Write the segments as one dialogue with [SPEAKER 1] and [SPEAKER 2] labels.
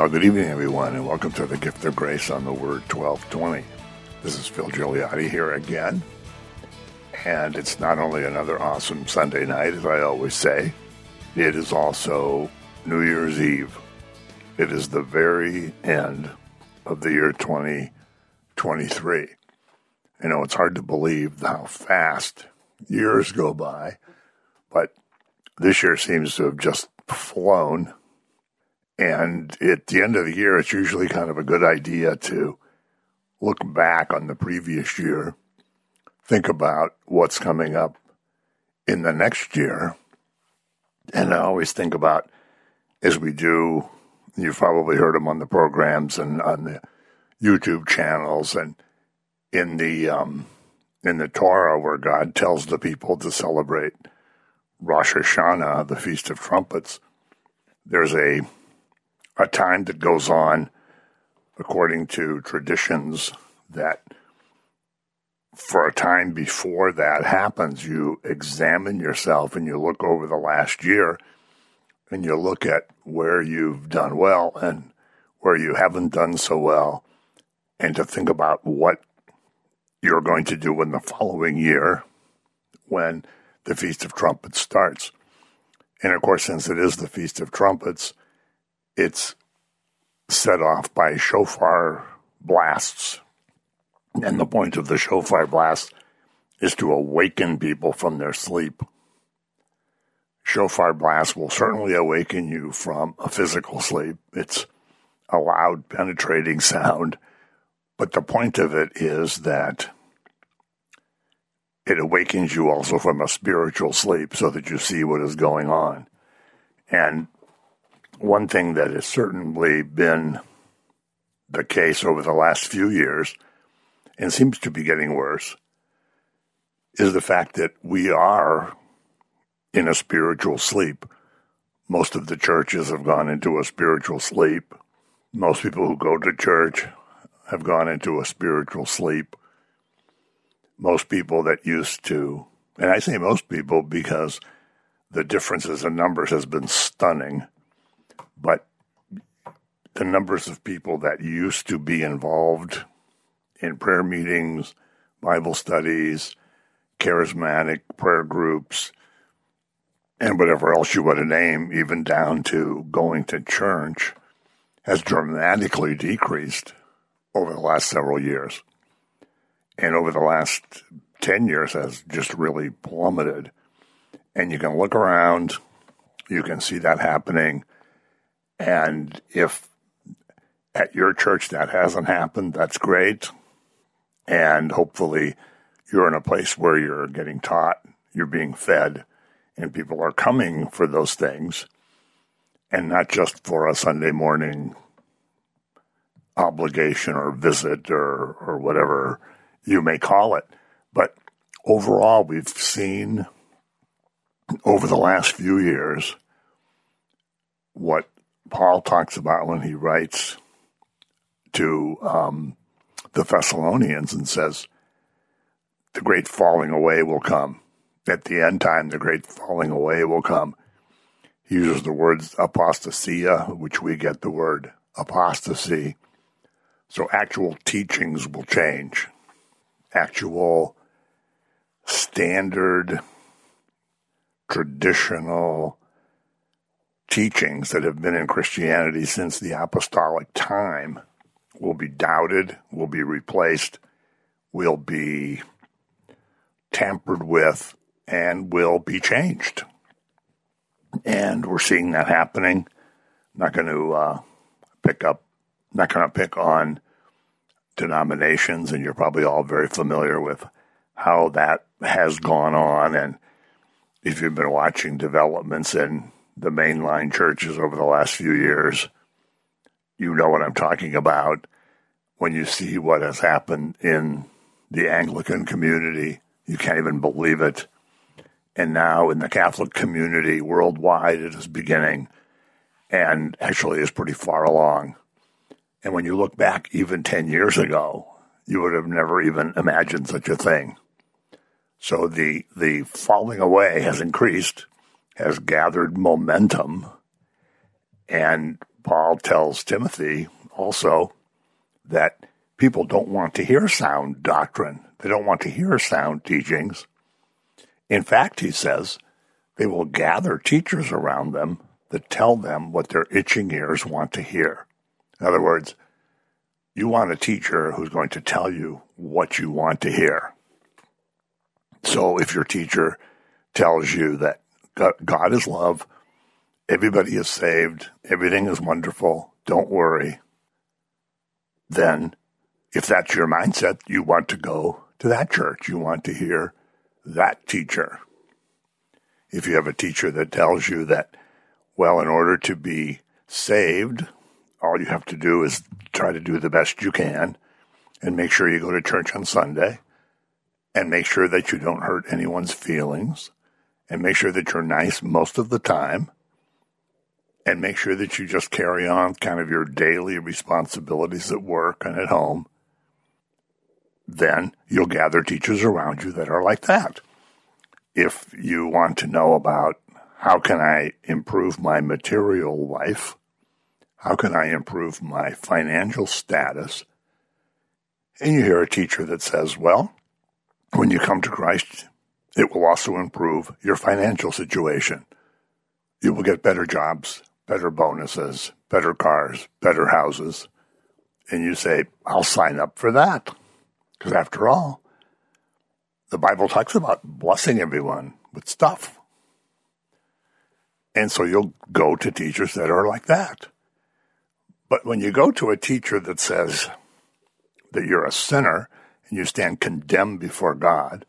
[SPEAKER 1] Well, good evening, everyone, and welcome to the Gift of Grace on the Word 1220. This is Phil Gigliotti here again. And it's not only another awesome Sunday night, as I always say, it is also New Year's Eve. It is the very end of the year 2023. You know, it's hard to believe how fast years go by, but this year seems to have just flown. And at the end of the year, it's usually kind of a good idea to look back on the previous year, think about what's coming up in the next year. And I always think about, as we do, you've probably heard them on the programs and on the YouTube channels and in the um, in the Torah where God tells the people to celebrate Rosh Hashanah, the Feast of Trumpets. There's a a time that goes on according to traditions that for a time before that happens, you examine yourself and you look over the last year and you look at where you've done well and where you haven't done so well, and to think about what you're going to do in the following year when the Feast of Trumpets starts. And of course, since it is the Feast of Trumpets, it's set off by shofar blasts. And the point of the shofar blast is to awaken people from their sleep. Shofar blast will certainly awaken you from a physical sleep. It's a loud, penetrating sound. But the point of it is that it awakens you also from a spiritual sleep so that you see what is going on. And one thing that has certainly been the case over the last few years and seems to be getting worse is the fact that we are in a spiritual sleep. Most of the churches have gone into a spiritual sleep. Most people who go to church have gone into a spiritual sleep. Most people that used to, and I say most people because the differences in numbers has been stunning but the numbers of people that used to be involved in prayer meetings, Bible studies, charismatic prayer groups, and whatever else you want to name, even down to going to church, has dramatically decreased over the last several years. And over the last 10 years has just really plummeted. And you can look around, you can see that happening and if at your church that hasn't happened, that's great. And hopefully you're in a place where you're getting taught, you're being fed, and people are coming for those things and not just for a Sunday morning obligation or visit or, or whatever you may call it. But overall, we've seen over the last few years what Paul talks about when he writes to um, the Thessalonians and says, the great falling away will come. At the end time, the great falling away will come. He uses the words apostasia, which we get the word apostasy. So actual teachings will change. Actual standard, traditional teachings that have been in Christianity since the apostolic time will be doubted, will be replaced, will be tampered with, and will be changed. And we're seeing that happening. Not going to uh, pick up, not going to pick on denominations, and you're probably all very familiar with how that has gone on. And if you've been watching developments in the mainline churches over the last few years, you know what I'm talking about when you see what has happened in the Anglican community. You can't even believe it. And now in the Catholic community worldwide, it is beginning and actually is pretty far along. And when you look back even 10 years ago, you would have never even imagined such a thing. So the, the falling away has increased has gathered momentum, and Paul tells Timothy also that people don't want to hear sound doctrine. They don't want to hear sound teachings. In fact, he says, they will gather teachers around them that tell them what their itching ears want to hear. In other words, you want a teacher who's going to tell you what you want to hear. So if your teacher tells you that God is love, everybody is saved, everything is wonderful, don't worry, then if that's your mindset, you want to go to that church. You want to hear that teacher. If you have a teacher that tells you that, well, in order to be saved, all you have to do is try to do the best you can and make sure you go to church on Sunday and make sure that you don't hurt anyone's feelings and make sure that you're nice most of the time and make sure that you just carry on kind of your daily responsibilities at work and at home, then you'll gather teachers around you that are like that. If you want to know about how can I improve my material life, how can I improve my financial status, and you hear a teacher that says, well, when you come to Christ, it will also improve your financial situation. You will get better jobs, better bonuses, better cars, better houses. And you say, I'll sign up for that. Because after all, the Bible talks about blessing everyone with stuff. And so you'll go to teachers that are like that. But when you go to a teacher that says that you're a sinner and you stand condemned before God,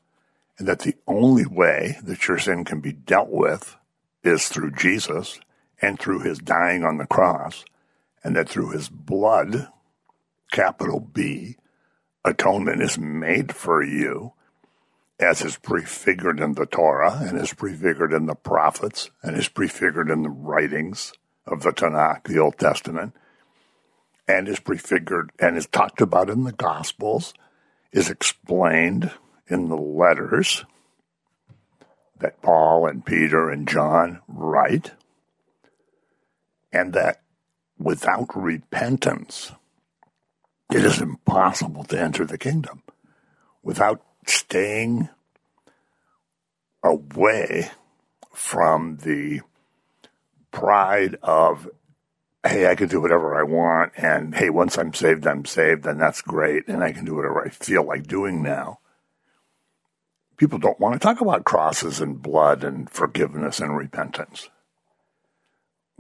[SPEAKER 1] and that the only way that your sin can be dealt with is through Jesus and through his dying on the cross, and that through his blood, capital B, atonement is made for you, as is prefigured in the Torah, and is prefigured in the prophets, and is prefigured in the writings of the Tanakh, the Old Testament, and is prefigured and is talked about in the Gospels, is explained in the letters that Paul and Peter and John write, and that without repentance, it is impossible to enter the kingdom. Without staying away from the pride of, hey, I can do whatever I want, and hey, once I'm saved, I'm saved, and that's great, and I can do whatever I feel like doing now. People don't want to talk about crosses and blood and forgiveness and repentance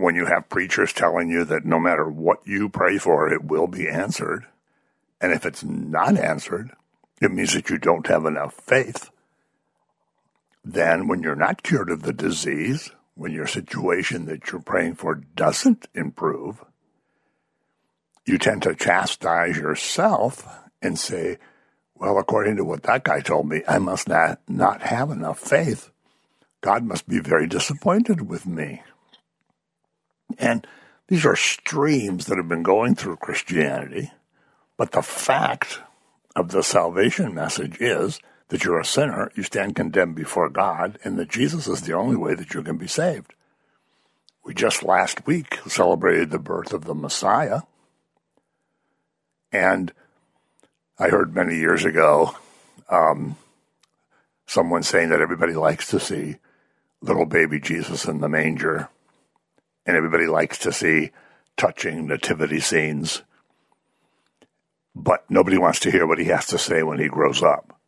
[SPEAKER 1] when you have preachers telling you that no matter what you pray for, it will be answered. And if it's not answered, it means that you don't have enough faith. Then, when you're not cured of the disease, when your situation that you're praying for doesn't improve, you tend to chastise yourself and say, Well, according to what that guy told me, I must not, not have enough faith. God must be very disappointed with me. And these are streams that have been going through Christianity. But the fact of the salvation message is that you're a sinner, you stand condemned before God, and that Jesus is the only way that you can be saved. We just last week celebrated the birth of the Messiah. And I heard many years ago um, someone saying that everybody likes to see little baby Jesus in the manger and everybody likes to see touching nativity scenes. But nobody wants to hear what he has to say when he grows up.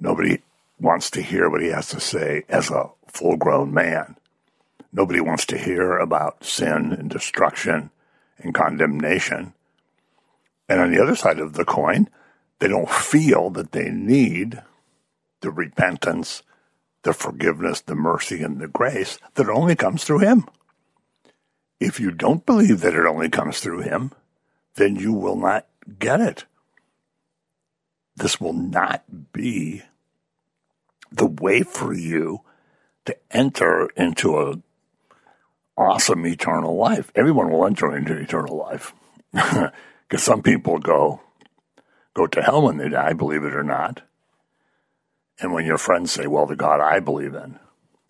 [SPEAKER 1] Nobody wants to hear what he has to say as a full grown man. Nobody wants to hear about sin and destruction and condemnation. And on the other side of the coin, they don't feel that they need the repentance, the forgiveness, the mercy, and the grace that only comes through him. If you don't believe that it only comes through him, then you will not get it. This will not be the way for you to enter into a awesome eternal life. Everyone will enter into eternal life. Because some people go go to hell when they die, believe it or not. And when your friends say, Well, the God I believe in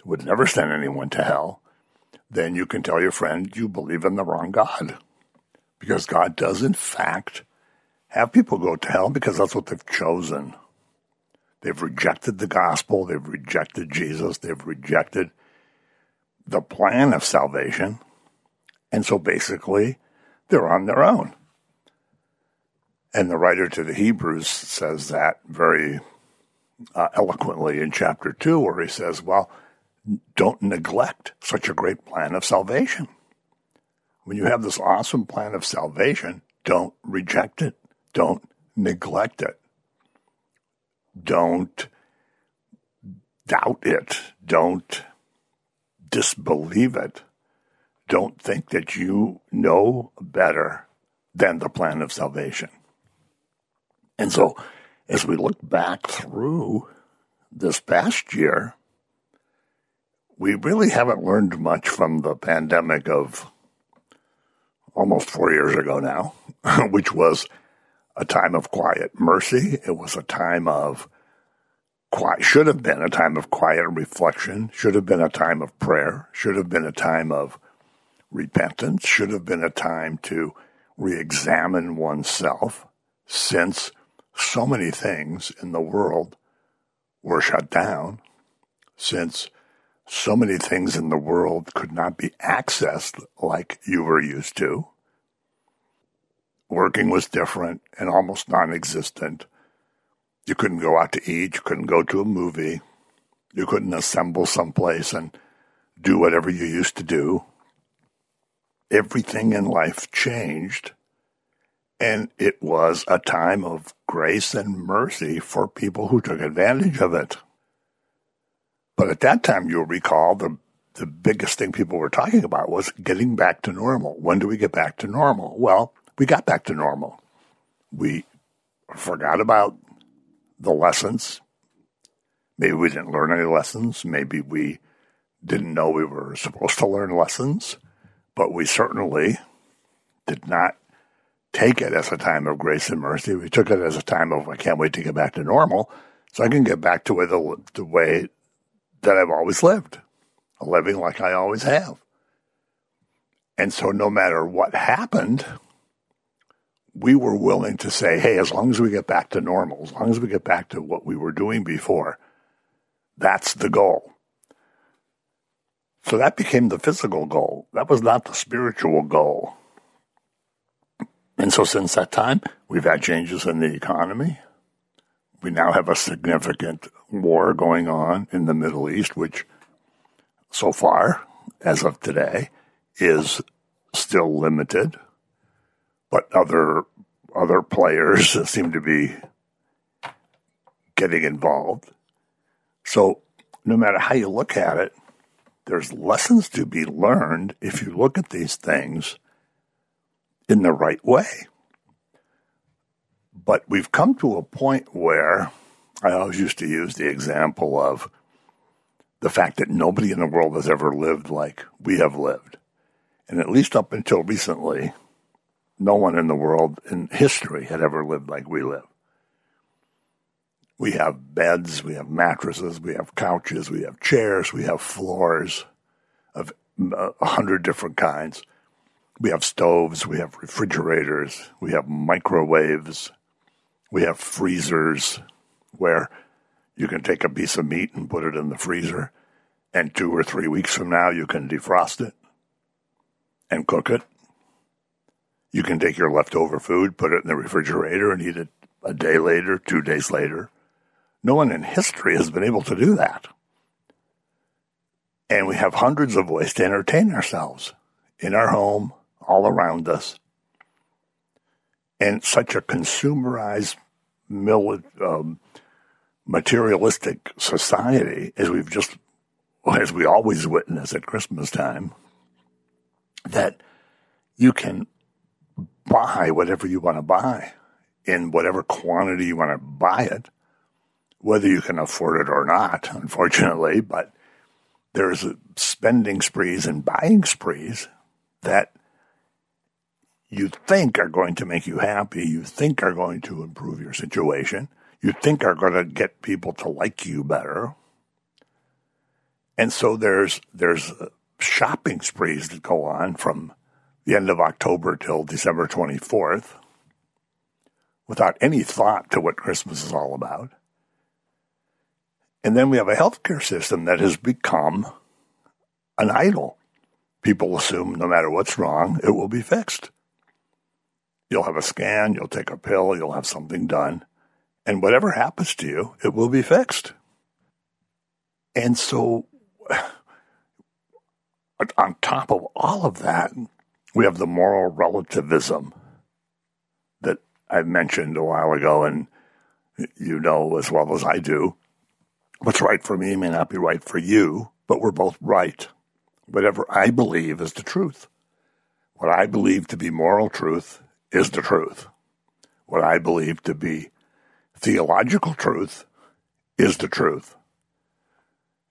[SPEAKER 1] would never send anyone to hell, then you can tell your friend you believe in the wrong God. Because God does, in fact, have people go to hell because that's what they've chosen. They've rejected the gospel, they've rejected Jesus, they've rejected the plan of salvation. And so basically, they're on their own. And the writer to the Hebrews says that very uh, eloquently in chapter 2, where he says, Well, don't neglect such a great plan of salvation. When you have this awesome plan of salvation, don't reject it. Don't neglect it. Don't doubt it. Don't disbelieve it. Don't think that you know better than the plan of salvation. And so, as we look back through this past year, we really haven't learned much from the pandemic of almost four years ago now, which was a time of quiet mercy. It was a time of quiet, should have been a time of quiet reflection, should have been a time of prayer, should have been a time of repentance, should have been a time to re examine oneself since so many things in the world were shut down, since so many things in the world could not be accessed like you were used to. Working was different and almost non existent. You couldn't go out to eat, you couldn't go to a movie, you couldn't assemble someplace and do whatever you used to do. Everything in life changed, and it was a time of grace and mercy for people who took advantage of it. But at that time, you'll recall the the biggest thing people were talking about was getting back to normal. When do we get back to normal? Well, we got back to normal. We forgot about the lessons. Maybe we didn't learn any lessons. Maybe we didn't know we were supposed to learn lessons, but we certainly did not take it as a time of grace and mercy. We took it as a time of, I can't wait to get back to normal so I can get back to the, the way that I've always lived, living like I always have. And so no matter what happened, we were willing to say, hey, as long as we get back to normal, as long as we get back to what we were doing before, that's the goal. So that became the physical goal. That was not the spiritual goal. And so since that time, we've had changes in the economy. We now have a significant war going on in the Middle East, which so far, as of today, is still limited but other other players seem to be getting involved. So no matter how you look at it, there's lessons to be learned if you look at these things in the right way. But we've come to a point where I always used to use the example of the fact that nobody in the world has ever lived like we have lived. And at least up until recently, no one in the world in history had ever lived like we live. We have beds, we have mattresses, we have couches, we have chairs, we have floors of uh, a hundred different kinds. We have stoves, we have refrigerators, we have microwaves, we have freezers where you can take a piece of meat and put it in the freezer, and two or three weeks from now you can defrost it and cook it you can take your leftover food, put it in the refrigerator, and eat it a day later, two days later. No one in history has been able to do that. And we have hundreds of ways to entertain ourselves in our home, all around us. And such a consumerized, um, materialistic society as we've just, as we always witness at Christmas time, that you can buy whatever you want to buy in whatever quantity you want to buy it, whether you can afford it or not, unfortunately. But there's spending sprees and buying sprees that you think are going to make you happy, you think are going to improve your situation, you think are going to get people to like you better. And so there's there's uh, shopping sprees that go on from the end of October till December 24th without any thought to what Christmas is all about. And then we have a healthcare system that has become an idol. People assume no matter what's wrong, it will be fixed. You'll have a scan, you'll take a pill, you'll have something done, and whatever happens to you, it will be fixed. And so, on top of all of that, we have the moral relativism that I mentioned a while ago, and you know as well as I do. What's right for me may not be right for you, but we're both right. Whatever I believe is the truth. What I believe to be moral truth is the truth. What I believe to be theological truth is the truth.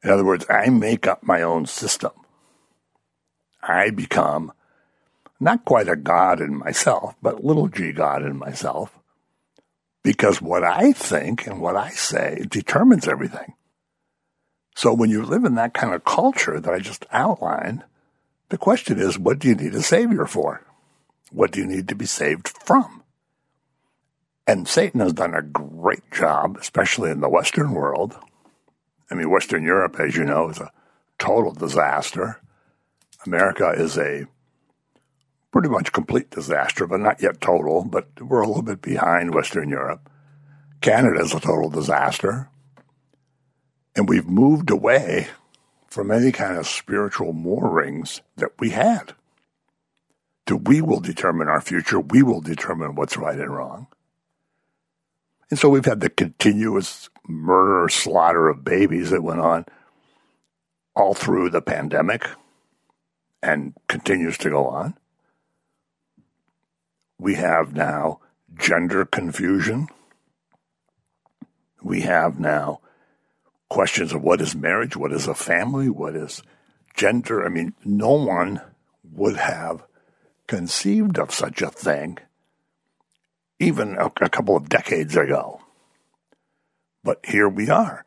[SPEAKER 1] In other words, I make up my own system. I become not quite a God in myself, but little g God in myself, because what I think and what I say determines everything. So when you live in that kind of culture that I just outlined, the question is, what do you need a savior for? What do you need to be saved from? And Satan has done a great job, especially in the Western world. I mean, Western Europe, as you know, is a total disaster. America is a pretty much complete disaster, but not yet total, but we're a little bit behind Western Europe. Canada is a total disaster. And we've moved away from any kind of spiritual moorings that we had. We will determine our future, we will determine what's right and wrong. And so we've had the continuous murder, slaughter of babies that went on all through the pandemic and continues to go on. We have now gender confusion. We have now questions of what is marriage, what is a family, what is gender. I mean, no one would have conceived of such a thing even a, a couple of decades ago. But here we are.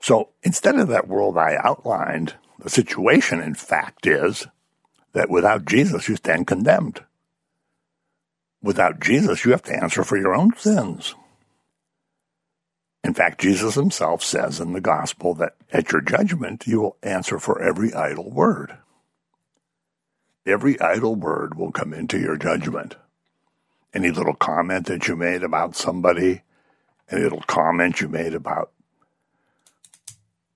[SPEAKER 1] So instead of that world I outlined, the situation, in fact, is that without Jesus, you stand condemned. Without Jesus, you have to answer for your own sins. In fact, Jesus himself says in the gospel that at your judgment, you will answer for every idle word. Every idle word will come into your judgment. Any little comment that you made about somebody, any little comment you made about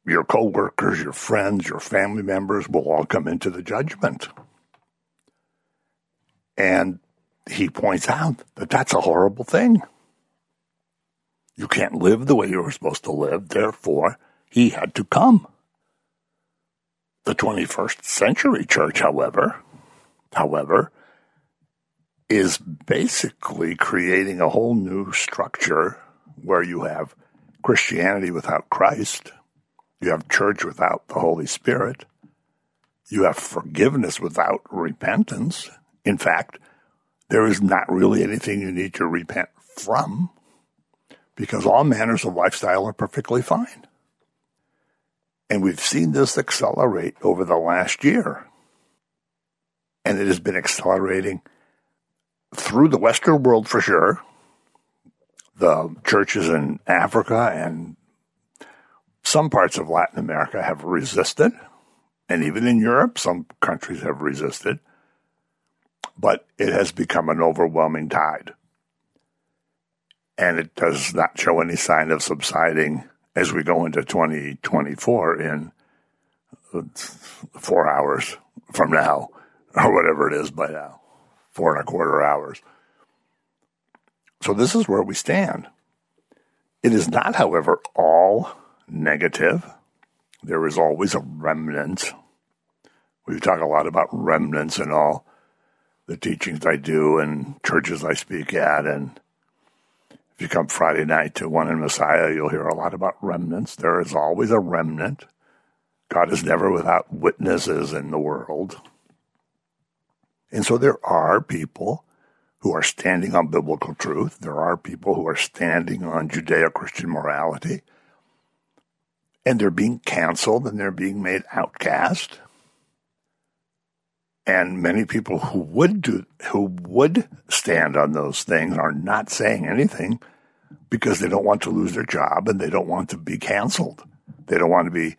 [SPEAKER 1] your coworkers, your friends, your family members will all come into the judgment. And he points out that that's a horrible thing. You can't live the way you were supposed to live, therefore, he had to come. The 21st century church, however, however, is basically creating a whole new structure where you have Christianity without Christ, you have church without the Holy Spirit, you have forgiveness without repentance. In fact, there is not really anything you need to repent from because all manners of lifestyle are perfectly fine. And we've seen this accelerate over the last year. And it has been accelerating through the Western world for sure. The churches in Africa and some parts of Latin America have resisted. And even in Europe, some countries have resisted. But it has become an overwhelming tide and it does not show any sign of subsiding as we go into 2024 in uh, four hours from now, or whatever it is by now, four and a quarter hours. So this is where we stand. It is not, however, all negative. There is always a remnant. We talk a lot about remnants and all the teachings I do and churches I speak at and if you come Friday night to One in Messiah, you'll hear a lot about remnants. There is always a remnant. God is never without witnesses in the world. And so there are people who are standing on biblical truth. There are people who are standing on Judeo Christian morality. And they're being canceled and they're being made outcast. And many people who would do, who would stand on those things are not saying anything because they don't want to lose their job and they don't want to be canceled. They don't want to be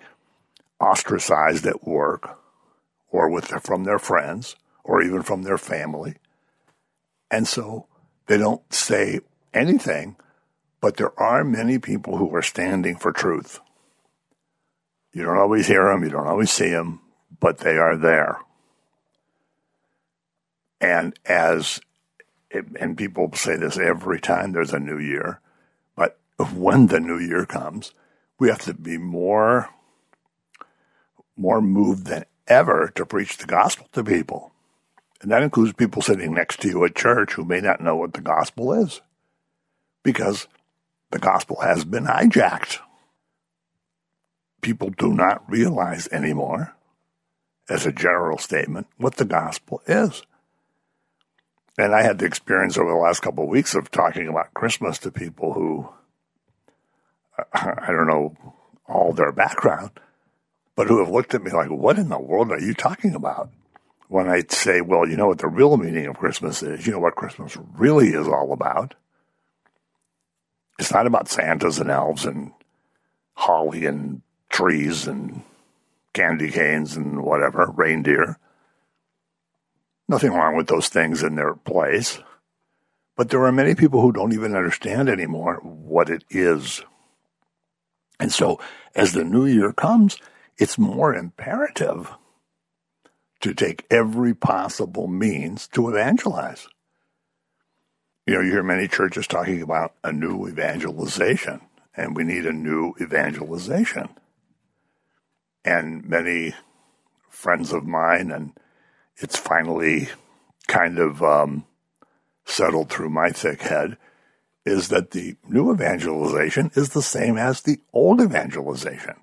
[SPEAKER 1] ostracized at work or with their, from their friends or even from their family. And so they don't say anything, but there are many people who are standing for truth. You don't always hear them, you don't always see them, but they are there. And as, and people say this every time there's a new year, but when the new year comes, we have to be more, more moved than ever to preach the gospel to people. And that includes people sitting next to you at church who may not know what the gospel is because the gospel has been hijacked. People do not realize anymore, as a general statement, what the gospel is. And I had the experience over the last couple of weeks of talking about Christmas to people who, I don't know all their background, but who have looked at me like, what in the world are you talking about? When I say, well, you know what the real meaning of Christmas is, you know what Christmas really is all about. It's not about Santas and elves and holly and trees and candy canes and whatever, reindeer. Nothing wrong with those things in their place. But there are many people who don't even understand anymore what it is. And so as the new year comes, it's more imperative to take every possible means to evangelize. You know, you hear many churches talking about a new evangelization, and we need a new evangelization. And many friends of mine and it's finally kind of um, settled through my thick head is that the new evangelization is the same as the old evangelization.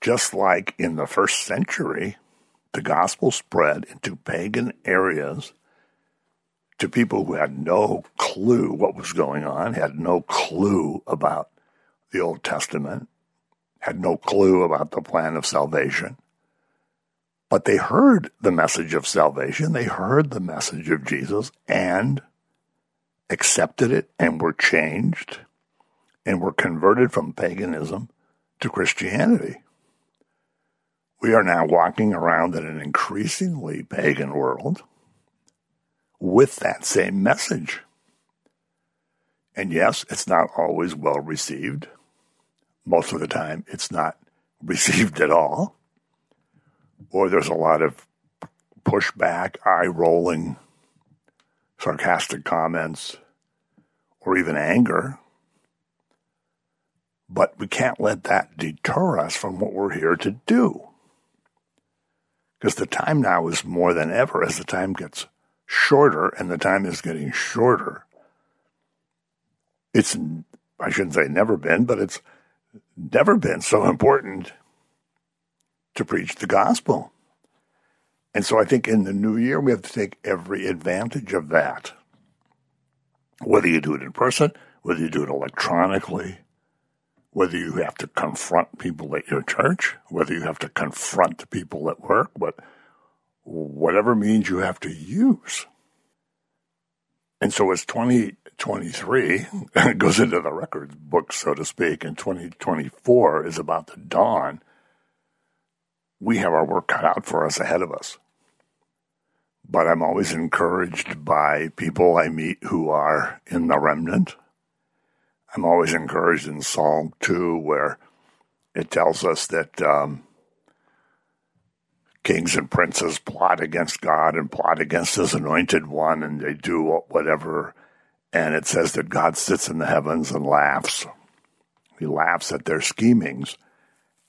[SPEAKER 1] Just like in the first century, the gospel spread into pagan areas to people who had no clue what was going on, had no clue about the Old Testament, had no clue about the plan of salvation. But they heard the message of salvation, they heard the message of Jesus and accepted it and were changed and were converted from paganism to Christianity. We are now walking around in an increasingly pagan world with that same message. And yes, it's not always well received. Most of the time, it's not received at all or there's a lot of pushback, eye rolling, sarcastic comments, or even anger. But we can't let that deter us from what we're here to do. Because the time now is more than ever as the time gets shorter, and the time is getting shorter. It's, I shouldn't say never been, but it's never been so important to preach the gospel. And so I think in the new year, we have to take every advantage of that. Whether you do it in person, whether you do it electronically, whether you have to confront people at your church, whether you have to confront people at work, but whatever means you have to use. And so as 2023 goes into the record book, so to speak, and 2024 is about to dawn, we have our work cut out for us ahead of us. But I'm always encouraged by people I meet who are in the remnant. I'm always encouraged in Psalm 2, where it tells us that um, kings and princes plot against God and plot against his anointed one, and they do whatever. And it says that God sits in the heavens and laughs. He laughs at their schemings.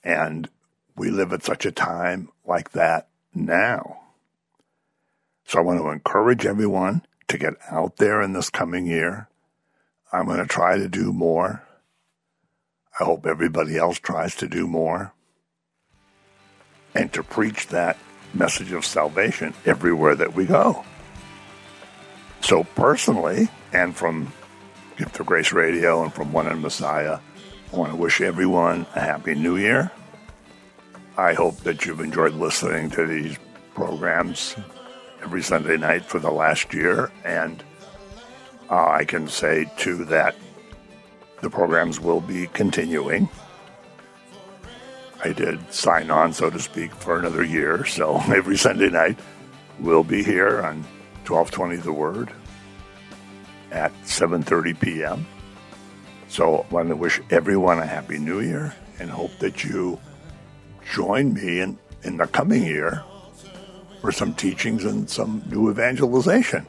[SPEAKER 1] And we live at such a time like that now. So I want to encourage everyone to get out there in this coming year. I'm going to try to do more. I hope everybody else tries to do more. And to preach that message of salvation everywhere that we go. So, personally, and from Gift of Grace Radio and from One in Messiah, I want to wish everyone a happy new year. I hope that you've enjoyed listening to these programs every Sunday night for the last year, and uh, I can say too that the programs will be continuing. I did sign on, so to speak, for another year, so every Sunday night we'll be here on 1220 The Word at 7.30 p.m. So I want to wish everyone a Happy New Year and hope that you join me in, in the coming year for some teachings and some new evangelization.